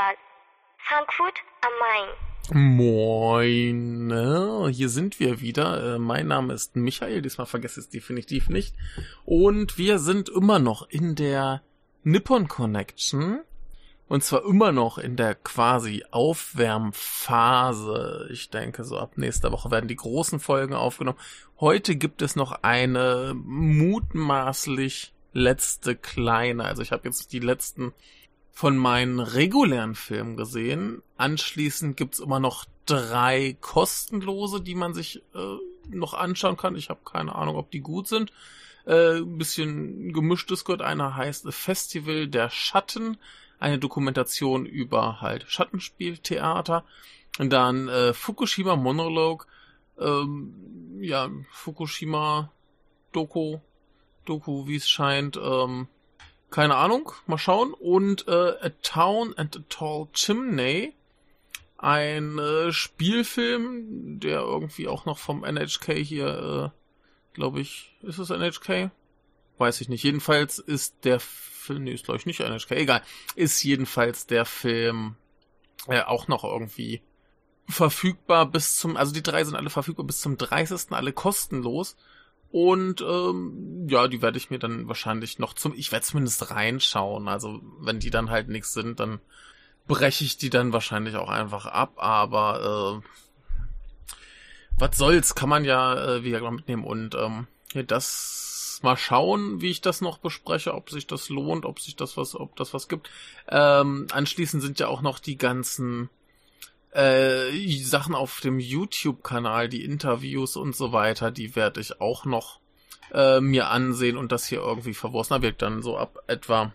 Filmfestival, Frankfurt am Main. Moin, ne? hier sind wir wieder. Äh, mein Name ist Michael, diesmal vergesse ich es definitiv nicht. Und wir sind immer noch in der Nippon Connection. Und zwar immer noch in der quasi Aufwärmphase. Ich denke, so ab nächster Woche werden die großen Folgen aufgenommen. Heute gibt es noch eine mutmaßlich letzte kleine. Also ich habe jetzt die letzten von meinen regulären Filmen gesehen. Anschließend gibt's immer noch drei kostenlose, die man sich äh, noch anschauen kann. Ich habe keine Ahnung, ob die gut sind. Äh, ein bisschen gemischtes gehört. Einer heißt Festival der Schatten. Eine Dokumentation über halt Schattenspieltheater. Und dann äh, Fukushima Monologue. Ähm, ja, Fukushima Doku. Doku, wie es scheint. Ähm, keine Ahnung, mal schauen. Und äh, A Town and a Tall Chimney, ein äh, Spielfilm, der irgendwie auch noch vom NHK hier, äh, glaube ich, ist es NHK? Weiß ich nicht. Jedenfalls ist der Film, nee, ist glaube ich nicht NHK, egal, ist jedenfalls der Film äh, auch noch irgendwie verfügbar bis zum, also die drei sind alle verfügbar bis zum 30. alle kostenlos. Und ähm, ja, die werde ich mir dann wahrscheinlich noch zum, ich werde zumindest reinschauen. Also wenn die dann halt nichts sind, dann breche ich die dann wahrscheinlich auch einfach ab. Aber äh, was soll's, kann man ja äh, wieder mitnehmen. Und ähm, ja, das mal schauen, wie ich das noch bespreche, ob sich das lohnt, ob sich das was, ob das was gibt. Ähm, anschließend sind ja auch noch die ganzen äh, Sachen auf dem YouTube-Kanal, die Interviews und so weiter, die werde ich auch noch äh, mir ansehen und das hier irgendwie verwursten. wird dann so ab etwa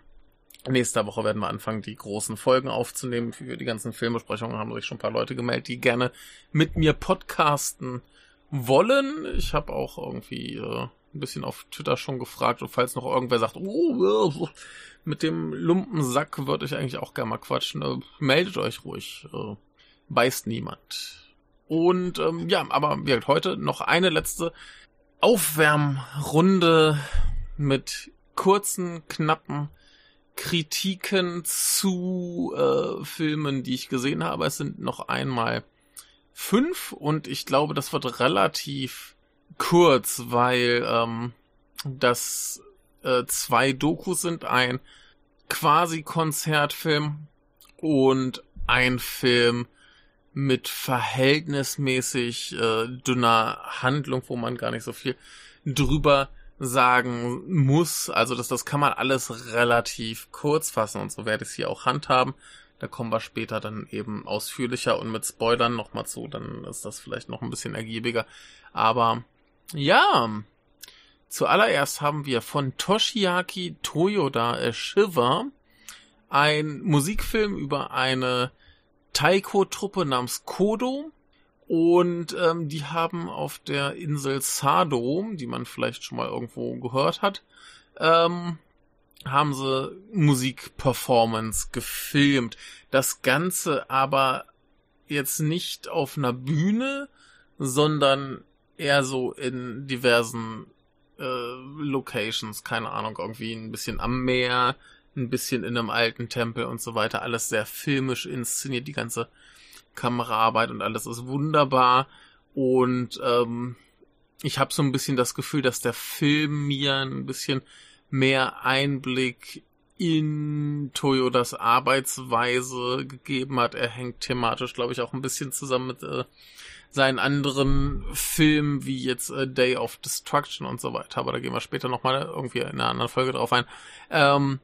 nächster Woche werden wir anfangen, die großen Folgen aufzunehmen. Für die ganzen Filmbesprechungen haben sich schon ein paar Leute gemeldet, die gerne mit mir podcasten wollen. Ich habe auch irgendwie äh, ein bisschen auf Twitter schon gefragt und falls noch irgendwer sagt, oh, mit dem Lumpensack würde ich eigentlich auch gerne mal quatschen, äh, meldet euch ruhig. Äh, beißt niemand. Und ähm, ja, aber wie gesagt, heute noch eine letzte Aufwärmrunde mit kurzen, knappen Kritiken zu äh, Filmen, die ich gesehen habe. Es sind noch einmal fünf und ich glaube, das wird relativ kurz, weil ähm, das äh, zwei Dokus sind, ein quasi Konzertfilm und ein Film mit verhältnismäßig äh, dünner Handlung, wo man gar nicht so viel drüber sagen muss. Also das, das kann man alles relativ kurz fassen und so werde ich es hier auch handhaben. Da kommen wir später dann eben ausführlicher und mit Spoilern nochmal zu, dann ist das vielleicht noch ein bisschen ergiebiger. Aber ja, zuallererst haben wir von Toshiaki Toyoda Shiver ein Musikfilm über eine Taiko-Truppe namens Kodo. Und ähm, die haben auf der Insel Sado, die man vielleicht schon mal irgendwo gehört hat, ähm, haben sie Musikperformance gefilmt. Das Ganze aber jetzt nicht auf einer Bühne, sondern eher so in diversen äh, Locations, keine Ahnung, irgendwie ein bisschen am Meer, ein bisschen in einem alten Tempel und so weiter. Alles sehr filmisch inszeniert, die ganze Kameraarbeit und alles ist wunderbar. Und ähm, ich habe so ein bisschen das Gefühl, dass der Film mir ein bisschen mehr Einblick in Toyodas Arbeitsweise gegeben hat. Er hängt thematisch, glaube ich, auch ein bisschen zusammen mit äh, seinen anderen Filmen, wie jetzt äh, Day of Destruction und so weiter. Aber da gehen wir später nochmal irgendwie in einer anderen Folge drauf ein. Ähm,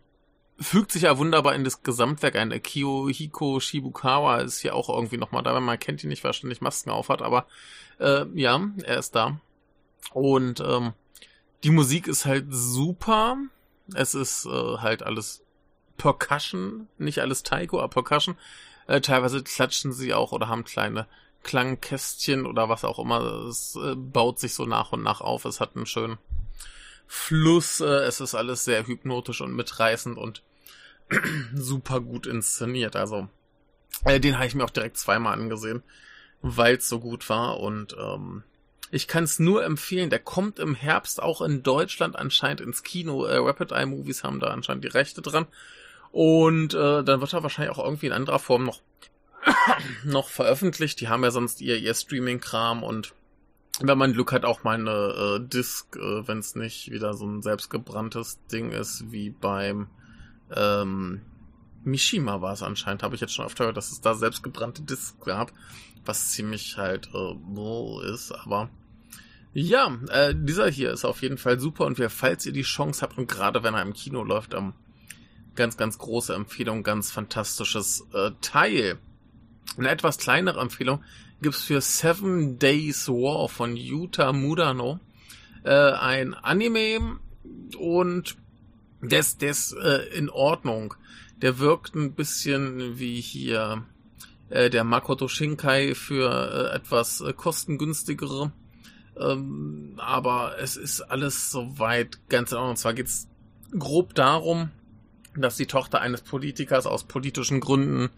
fügt sich ja wunderbar in das Gesamtwerk ein. Kiyohiko Shibukawa ist hier auch irgendwie nochmal da, man kennt ihn nicht, weil er ständig Masken aufhat, aber äh, ja, er ist da. Und ähm, die Musik ist halt super. Es ist äh, halt alles Percussion, nicht alles Taiko, aber Percussion. Äh, teilweise klatschen sie auch oder haben kleine Klangkästchen oder was auch immer. Es äh, baut sich so nach und nach auf. Es hat einen schönen Fluss. Äh, es ist alles sehr hypnotisch und mitreißend und super gut inszeniert. Also, äh, den habe ich mir auch direkt zweimal angesehen, weil es so gut war. Und ähm, Ich kann es nur empfehlen. Der kommt im Herbst auch in Deutschland anscheinend ins Kino. Äh, Rapid Eye Movies haben da anscheinend die Rechte dran. Und äh, dann wird er wahrscheinlich auch irgendwie in anderer Form noch, noch veröffentlicht. Die haben ja sonst ihr, ihr Streaming-Kram und wenn man Glück hat, auch mal eine äh, Disc, äh, wenn es nicht wieder so ein selbstgebranntes Ding ist, wie beim ähm, Mishima war es anscheinend, habe ich jetzt schon oft gehört, dass es da selbstgebrannte Discs gab, was ziemlich halt äh, ist, aber ja, äh, dieser hier ist auf jeden Fall super und wer, falls ihr die Chance habt und gerade wenn er im Kino läuft, ähm, ganz, ganz große Empfehlung, ganz fantastisches äh, Teil. Eine etwas kleinere Empfehlung gibt's für Seven Days War von Yuta Murano. Äh, ein Anime und des, des äh, in Ordnung. Der wirkt ein bisschen wie hier äh, der Makoto Shinkai für äh, etwas äh, kostengünstigere. Ähm, aber es ist alles soweit ganz in Ordnung. Und zwar geht's grob darum, dass die Tochter eines Politikers aus politischen Gründen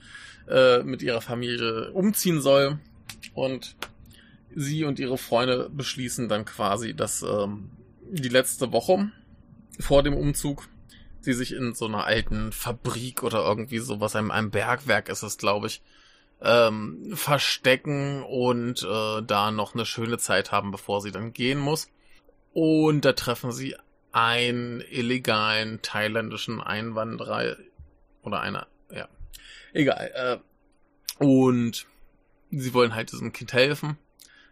äh, mit ihrer Familie umziehen soll und sie und ihre Freunde beschließen dann quasi, dass ähm, die letzte Woche vor dem Umzug sie sich in so einer alten Fabrik oder irgendwie sowas, einem, einem Bergwerk ist es, glaube ich, ähm, verstecken und äh, da noch eine schöne Zeit haben, bevor sie dann gehen muss. Und da treffen sie einen illegalen thailändischen Einwanderer oder einer, ja, egal. Äh, und sie wollen halt diesem Kind helfen,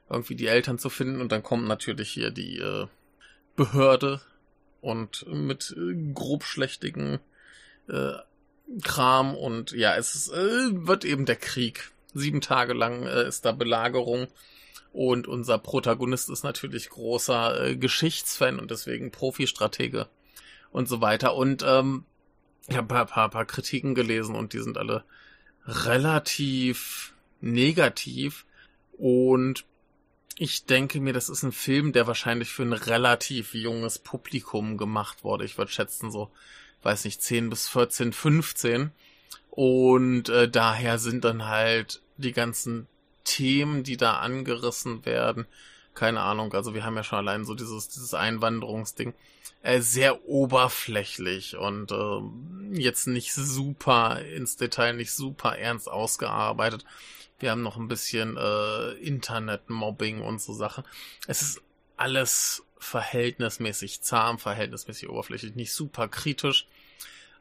irgendwie die Eltern zu finden und dann kommt natürlich hier die äh, Behörde und mit äh, grobschlächtigen äh, Kram und ja, es ist, äh, wird eben der Krieg. Sieben Tage lang äh, ist da Belagerung und unser Protagonist ist natürlich großer äh, Geschichtsfan und deswegen Profi-Stratege und so weiter. Und ähm, ich habe ein paar, paar, paar Kritiken gelesen und die sind alle relativ negativ. Und ich denke mir, das ist ein Film, der wahrscheinlich für ein relativ junges Publikum gemacht wurde. Ich würde schätzen, so, weiß nicht, 10 bis 14, 15. Und äh, daher sind dann halt die ganzen Themen, die da angerissen werden, keine Ahnung, also wir haben ja schon allein so dieses, dieses Einwanderungsding, äh, sehr oberflächlich und äh, jetzt nicht super ins Detail, nicht super ernst ausgearbeitet. Wir haben noch ein bisschen äh, Internetmobbing und so Sachen. Es ist alles verhältnismäßig zahm, verhältnismäßig oberflächlich, nicht super kritisch,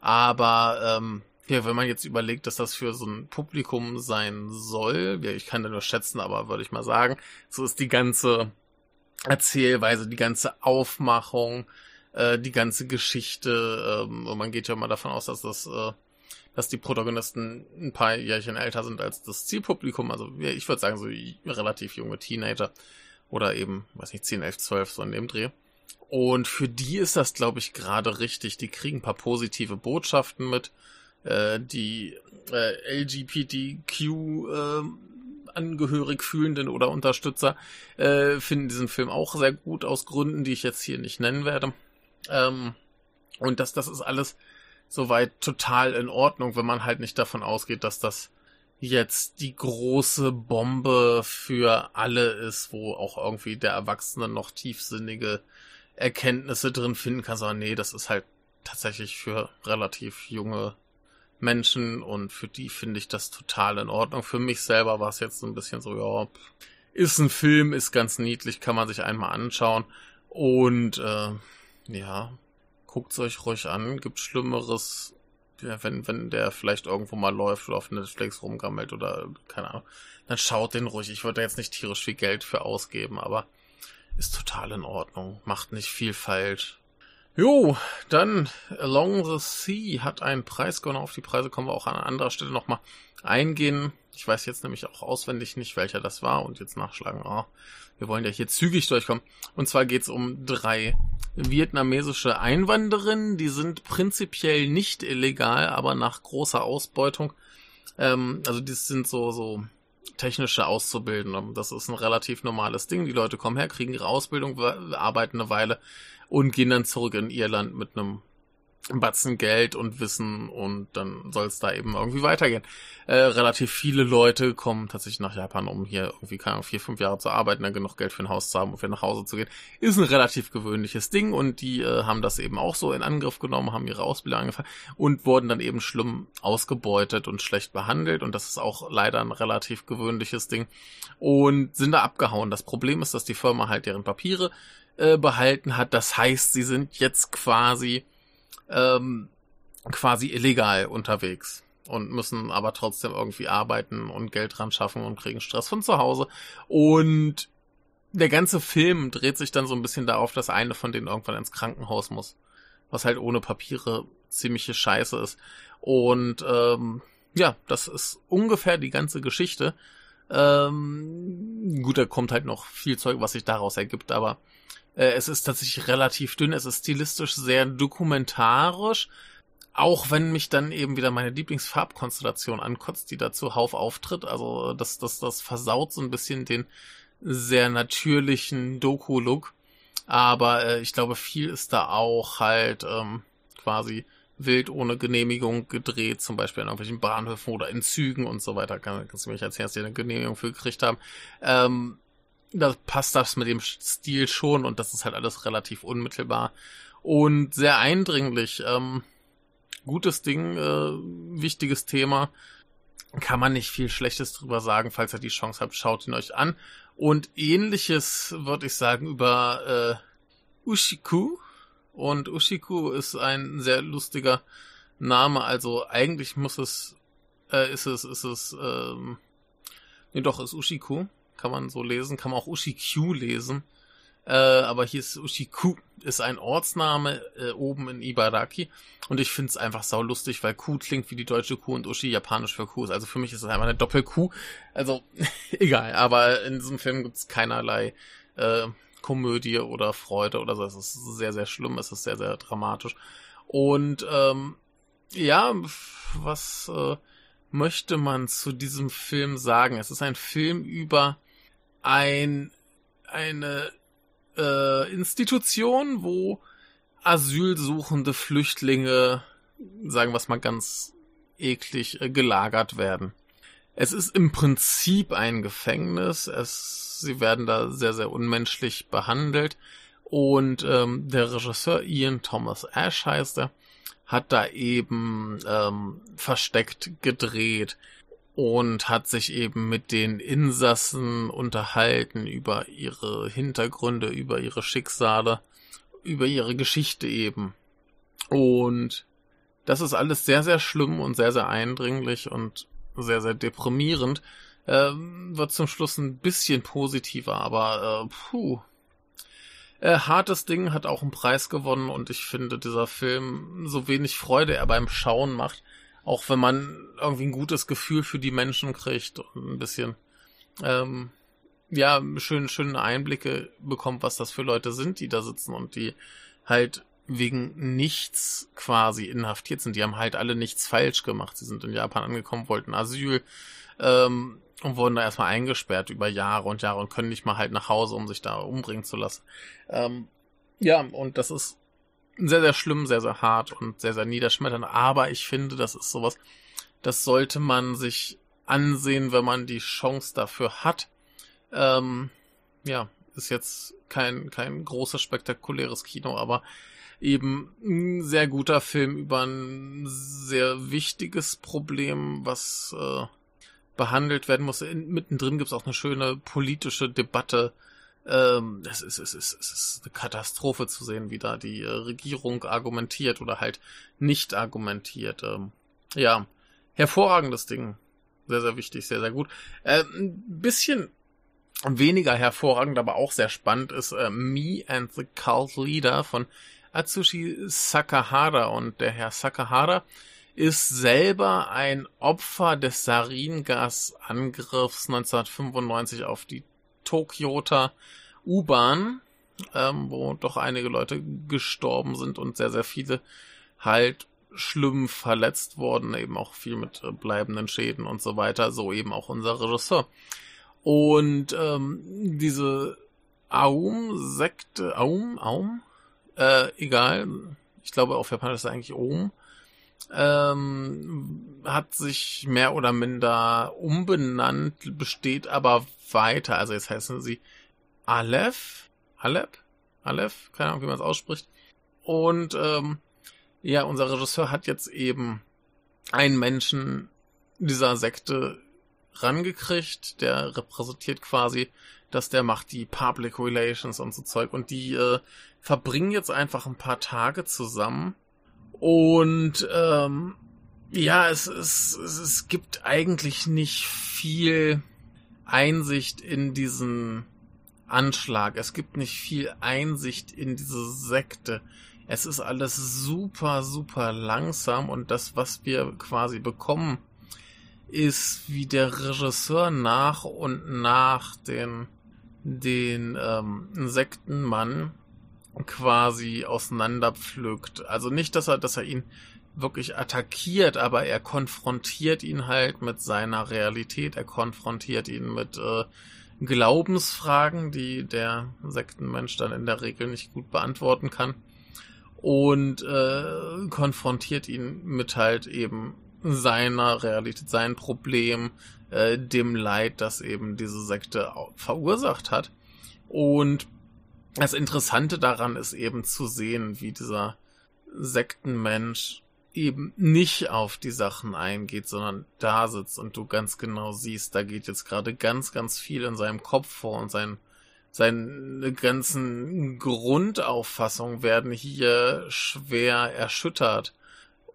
aber ähm, ja, wenn man jetzt überlegt, dass das für so ein Publikum sein soll, ja, ich kann da nur schätzen, aber würde ich mal sagen, so ist die ganze Erzählweise, die ganze Aufmachung, äh, die ganze Geschichte, ähm, und man geht ja mal davon aus, dass das, äh, dass die Protagonisten ein paar Jährchen älter sind als das Zielpublikum, also ja, ich würde sagen, so relativ junge Teenager oder eben, weiß nicht, 10, 11, 12, so in dem Dreh. Und für die ist das, glaube ich, gerade richtig. Die kriegen ein paar positive Botschaften mit äh, die äh, LGBTQ äh, fühlenden oder Unterstützer äh, finden diesen Film auch sehr gut aus Gründen, die ich jetzt hier nicht nennen werde. Ähm, und das, das ist alles soweit total in Ordnung, wenn man halt nicht davon ausgeht, dass das jetzt die große Bombe für alle ist, wo auch irgendwie der Erwachsene noch tiefsinnige Erkenntnisse drin finden kann, sondern nee, das ist halt tatsächlich für relativ junge Menschen und für die finde ich das total in Ordnung. Für mich selber war es jetzt so ein bisschen so, ja, ist ein Film, ist ganz niedlich, kann man sich einmal anschauen und äh, ja, guckt's euch ruhig an, gibt Schlimmeres, ja, wenn, wenn der vielleicht irgendwo mal läuft oder auf Netflix rumgammelt oder keine Ahnung, dann schaut den ruhig. Ich würde jetzt nicht tierisch viel Geld für ausgeben, aber ist total in Ordnung, macht nicht viel falsch. Jo, dann Along the Sea hat einen Preis gewonnen. Auf die Preise kommen wir auch an anderer Stelle nochmal eingehen. Ich weiß jetzt nämlich auch auswendig nicht, welcher das war und jetzt nachschlagen. Oh, wir wollen ja hier zügig durchkommen. Und zwar geht's um drei vietnamesische Einwanderinnen. Die sind prinzipiell nicht illegal, aber nach großer Ausbeutung. Ähm, also die sind so, so technische Auszubildende. Das ist ein relativ normales Ding. Die Leute kommen her, kriegen ihre Ausbildung, arbeiten eine Weile und gehen dann zurück in Irland mit einem Batzen Geld und Wissen und dann soll es da eben irgendwie weitergehen. Äh, relativ viele Leute kommen tatsächlich nach Japan, um hier irgendwie keine vier, fünf Jahre zu arbeiten, dann genug Geld für ein Haus zu haben und wieder nach Hause zu gehen. Ist ein relativ gewöhnliches Ding und die äh, haben das eben auch so in Angriff genommen, haben ihre Ausbildung angefangen und wurden dann eben schlimm ausgebeutet und schlecht behandelt und das ist auch leider ein relativ gewöhnliches Ding und sind da abgehauen. Das Problem ist, dass die Firma halt deren Papiere äh, behalten hat. Das heißt, sie sind jetzt quasi ähm, quasi illegal unterwegs und müssen aber trotzdem irgendwie arbeiten und Geld dran schaffen und kriegen Stress von zu Hause. Und der ganze Film dreht sich dann so ein bisschen darauf, dass eine von denen irgendwann ins Krankenhaus muss. Was halt ohne Papiere ziemliche Scheiße ist. Und ähm, ja, das ist ungefähr die ganze Geschichte. Ähm, gut, da kommt halt noch viel Zeug, was sich daraus ergibt, aber äh, es ist tatsächlich relativ dünn, es ist stilistisch sehr dokumentarisch, auch wenn mich dann eben wieder meine Lieblingsfarbkonstellation ankotzt, die da zuhauf auftritt. Also das, das, das versaut so ein bisschen den sehr natürlichen Doku-Look. Aber äh, ich glaube, viel ist da auch halt ähm, quasi wild ohne Genehmigung gedreht, zum Beispiel an irgendwelchen Bahnhöfen oder in Zügen und so weiter. Kann, kannst du mich erzählen, dass die eine Genehmigung für gekriegt haben. Ähm, da passt das mit dem Stil schon und das ist halt alles relativ unmittelbar und sehr eindringlich. Ähm, gutes Ding, äh, wichtiges Thema. Kann man nicht viel Schlechtes drüber sagen, falls ihr die Chance habt, schaut ihn euch an. Und ähnliches würde ich sagen über äh, Ushiku. Und Ushiku ist ein sehr lustiger Name. Also eigentlich muss es, äh, ist es, ist es, ähm, nee, doch, ist Ushiku kann man so lesen, kann man auch Ushikyu lesen. Äh, aber hier ist Ushiku, ist ein Ortsname äh, oben in Ibaraki. Und ich finde es einfach sau lustig, weil Ku klingt wie die deutsche Kuh und Ushi japanisch für Kuh ist. Also für mich ist es einfach eine Doppelkuh. Also egal, aber in diesem Film gibt es keinerlei äh, Komödie oder Freude oder so. Es ist sehr, sehr schlimm, es ist sehr, sehr dramatisch. Und ähm, ja, was äh, möchte man zu diesem Film sagen? Es ist ein Film über ein, eine äh, Institution, wo asylsuchende Flüchtlinge, sagen wir es mal ganz eklig, äh, gelagert werden. Es ist im Prinzip ein Gefängnis. Es, sie werden da sehr, sehr unmenschlich behandelt. Und ähm, der Regisseur Ian Thomas Ash heißt er, hat da eben ähm, versteckt gedreht und hat sich eben mit den Insassen unterhalten über ihre Hintergründe, über ihre Schicksale, über ihre Geschichte eben. Und das ist alles sehr, sehr schlimm und sehr, sehr eindringlich und sehr, sehr deprimierend. Ähm, wird zum Schluss ein bisschen positiver, aber äh, puh. Äh, hartes Ding hat auch einen Preis gewonnen und ich finde, dieser Film, so wenig Freude er beim Schauen macht, auch wenn man irgendwie ein gutes Gefühl für die Menschen kriegt und ein bisschen, ähm, ja, schön, schöne Einblicke bekommt, was das für Leute sind, die da sitzen und die halt wegen nichts quasi inhaftiert sind. Die haben halt alle nichts falsch gemacht. Sie sind in Japan angekommen, wollten Asyl ähm, und wurden da erstmal eingesperrt über Jahre und Jahre und können nicht mal halt nach Hause, um sich da umbringen zu lassen. Ähm, ja, und das ist sehr, sehr schlimm, sehr, sehr hart und sehr, sehr niederschmetternd. Aber ich finde, das ist sowas, das sollte man sich ansehen, wenn man die Chance dafür hat. Ähm, ja, ist jetzt kein, kein großes, spektakuläres Kino, aber eben ein sehr guter Film über ein sehr wichtiges Problem, was äh, behandelt werden muss. In, mittendrin gibt es auch eine schöne politische Debatte, ähm, es, ist, es, ist, es ist eine Katastrophe zu sehen, wie da die äh, Regierung argumentiert oder halt nicht argumentiert. Ähm, ja, hervorragendes Ding. Sehr, sehr wichtig, sehr, sehr gut. Äh, ein bisschen weniger hervorragend, aber auch sehr spannend ist äh, Me and the Cult Leader von Atsushi Sakahara. Und der Herr Sakahara ist selber ein Opfer des Saringas-Angriffs 1995 auf die Tokyota U-Bahn, ähm, wo doch einige Leute gestorben sind und sehr, sehr viele halt schlimm verletzt worden, eben auch viel mit äh, bleibenden Schäden und so weiter, so eben auch unser Regisseur. Und ähm, diese Aum-Sekte, Aum, Aum, äh, egal, ich glaube auf Japanisch ist eigentlich Om, ähm, hat sich mehr oder minder umbenannt, besteht aber weiter. Also jetzt heißen sie Aleph, Aleph, Aleph, keine Ahnung, wie man es ausspricht. Und ähm, ja, unser Regisseur hat jetzt eben einen Menschen dieser Sekte rangekriegt, der repräsentiert quasi, dass der macht die Public Relations und so Zeug und die äh, verbringen jetzt einfach ein paar Tage zusammen und ähm, ja, es, es, es, es gibt eigentlich nicht viel Einsicht in diesen Anschlag. Es gibt nicht viel Einsicht in diese Sekte. Es ist alles super, super langsam und das, was wir quasi bekommen, ist, wie der Regisseur nach und nach den, den ähm, Sektenmann quasi auseinanderpflückt. Also nicht, dass er, dass er ihn wirklich attackiert, aber er konfrontiert ihn halt mit seiner Realität, er konfrontiert ihn mit äh, Glaubensfragen, die der Sektenmensch dann in der Regel nicht gut beantworten kann und äh, konfrontiert ihn mit halt eben seiner Realität, sein Problem, äh, dem Leid, das eben diese Sekte verursacht hat. Und das Interessante daran ist eben zu sehen, wie dieser Sektenmensch eben nicht auf die Sachen eingeht, sondern da sitzt und du ganz genau siehst, da geht jetzt gerade ganz, ganz viel in seinem Kopf vor und sein, seine ganzen Grundauffassungen werden hier schwer erschüttert.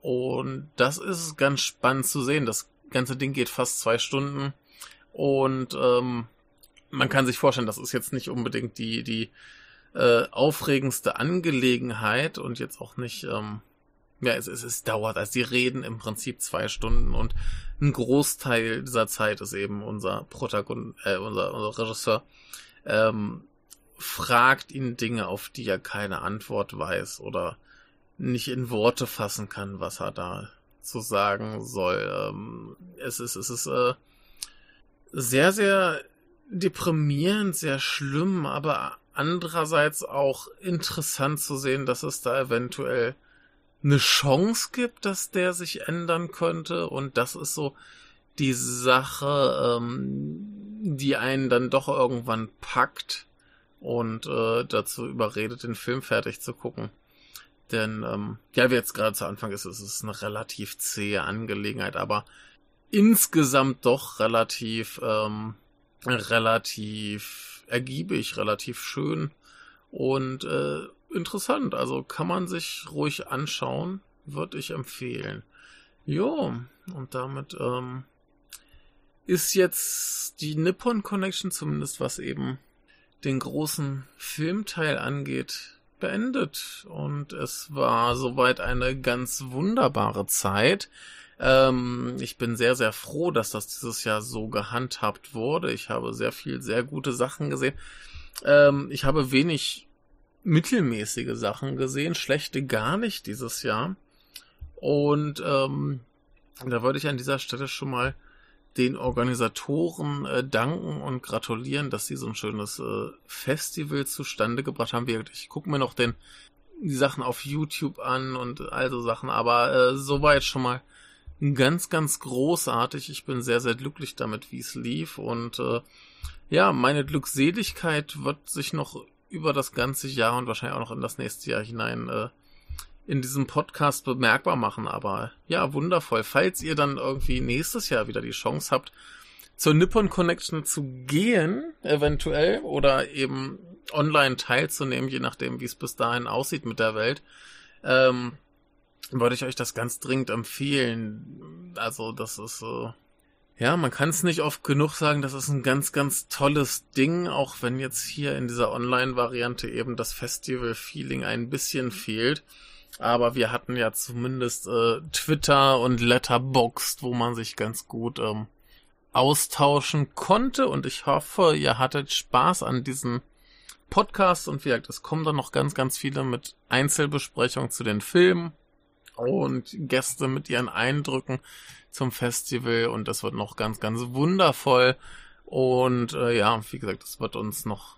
Und das ist ganz spannend zu sehen. Das ganze Ding geht fast zwei Stunden und ähm, man kann sich vorstellen, das ist jetzt nicht unbedingt die, die äh, aufregendste Angelegenheit und jetzt auch nicht, ähm, ja, es, es, es dauert, also die reden im Prinzip zwei Stunden und ein Großteil dieser Zeit ist eben unser Protagonist, äh, unser, unser Regisseur, ähm, fragt ihn Dinge, auf die er keine Antwort weiß oder nicht in Worte fassen kann, was er da zu sagen soll. Ähm, es ist, es ist äh, sehr, sehr deprimierend, sehr schlimm, aber andererseits auch interessant zu sehen, dass es da eventuell eine Chance gibt, dass der sich ändern könnte. Und das ist so die Sache, ähm, die einen dann doch irgendwann packt und äh, dazu überredet, den Film fertig zu gucken. Denn, ähm, ja, wie jetzt gerade zu Anfang ist, ist es eine relativ zähe Angelegenheit, aber insgesamt doch relativ, ähm, relativ ergiebig, relativ schön und äh, interessant. Also kann man sich ruhig anschauen, würde ich empfehlen. Jo, und damit ähm, ist jetzt die Nippon Connection, zumindest was eben den großen Filmteil angeht, beendet. Und es war soweit eine ganz wunderbare Zeit. Ähm, ich bin sehr, sehr froh, dass das dieses Jahr so gehandhabt wurde. Ich habe sehr viel, sehr gute Sachen gesehen. Ähm, ich habe wenig mittelmäßige Sachen gesehen, schlechte gar nicht dieses Jahr. Und ähm, da würde ich an dieser Stelle schon mal den Organisatoren äh, danken und gratulieren, dass sie so ein schönes äh, Festival zustande gebracht haben. Ich gucke mir noch den, die Sachen auf YouTube an und all so Sachen, aber äh, soweit schon mal ganz, ganz großartig. Ich bin sehr, sehr glücklich damit, wie es lief. Und äh, ja, meine Glückseligkeit wird sich noch über das ganze Jahr und wahrscheinlich auch noch in das nächste Jahr hinein äh, in diesem Podcast bemerkbar machen. Aber ja, wundervoll. Falls ihr dann irgendwie nächstes Jahr wieder die Chance habt, zur Nippon Connection zu gehen, eventuell, oder eben online teilzunehmen, je nachdem, wie es bis dahin aussieht mit der Welt, ähm, würde ich euch das ganz dringend empfehlen. Also, das ist so. Ja, man kann es nicht oft genug sagen, das ist ein ganz, ganz tolles Ding, auch wenn jetzt hier in dieser Online-Variante eben das Festival-Feeling ein bisschen fehlt. Aber wir hatten ja zumindest äh, Twitter und Letterboxd, wo man sich ganz gut ähm, austauschen konnte. Und ich hoffe, ihr hattet Spaß an diesem Podcast. Und wie gesagt, es kommen dann noch ganz, ganz viele mit Einzelbesprechungen zu den Filmen und Gäste mit ihren Eindrücken zum Festival und das wird noch ganz, ganz wundervoll. Und äh, ja, wie gesagt, das wird uns noch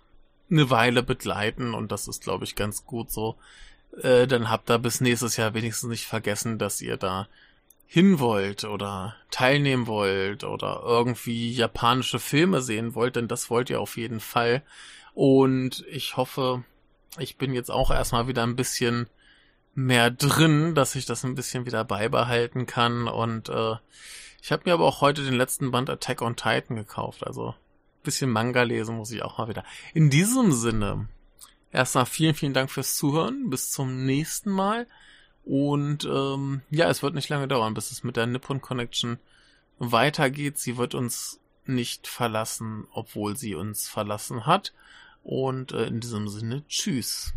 eine Weile begleiten und das ist, glaube ich, ganz gut so. äh, dann habt ihr bis nächstes Jahr wenigstens nicht vergessen, dass ihr da hin wollt oder teilnehmen wollt oder irgendwie japanische Filme sehen wollt, denn das wollt ihr auf jeden Fall. Und ich hoffe, ich bin jetzt auch erstmal wieder ein bisschen mehr drin, dass ich das ein bisschen wieder beibehalten kann. Und äh, ich habe mir aber auch heute den letzten Band Attack on Titan gekauft. Also ein bisschen Manga lesen muss ich auch mal wieder. In diesem Sinne, erstmal vielen, vielen Dank fürs Zuhören. Bis zum nächsten Mal. Und ähm, ja, es wird nicht lange dauern, bis es mit der Nippon Connection weitergeht. Sie wird uns nicht verlassen, obwohl sie uns verlassen hat. Und äh, in diesem Sinne, tschüss.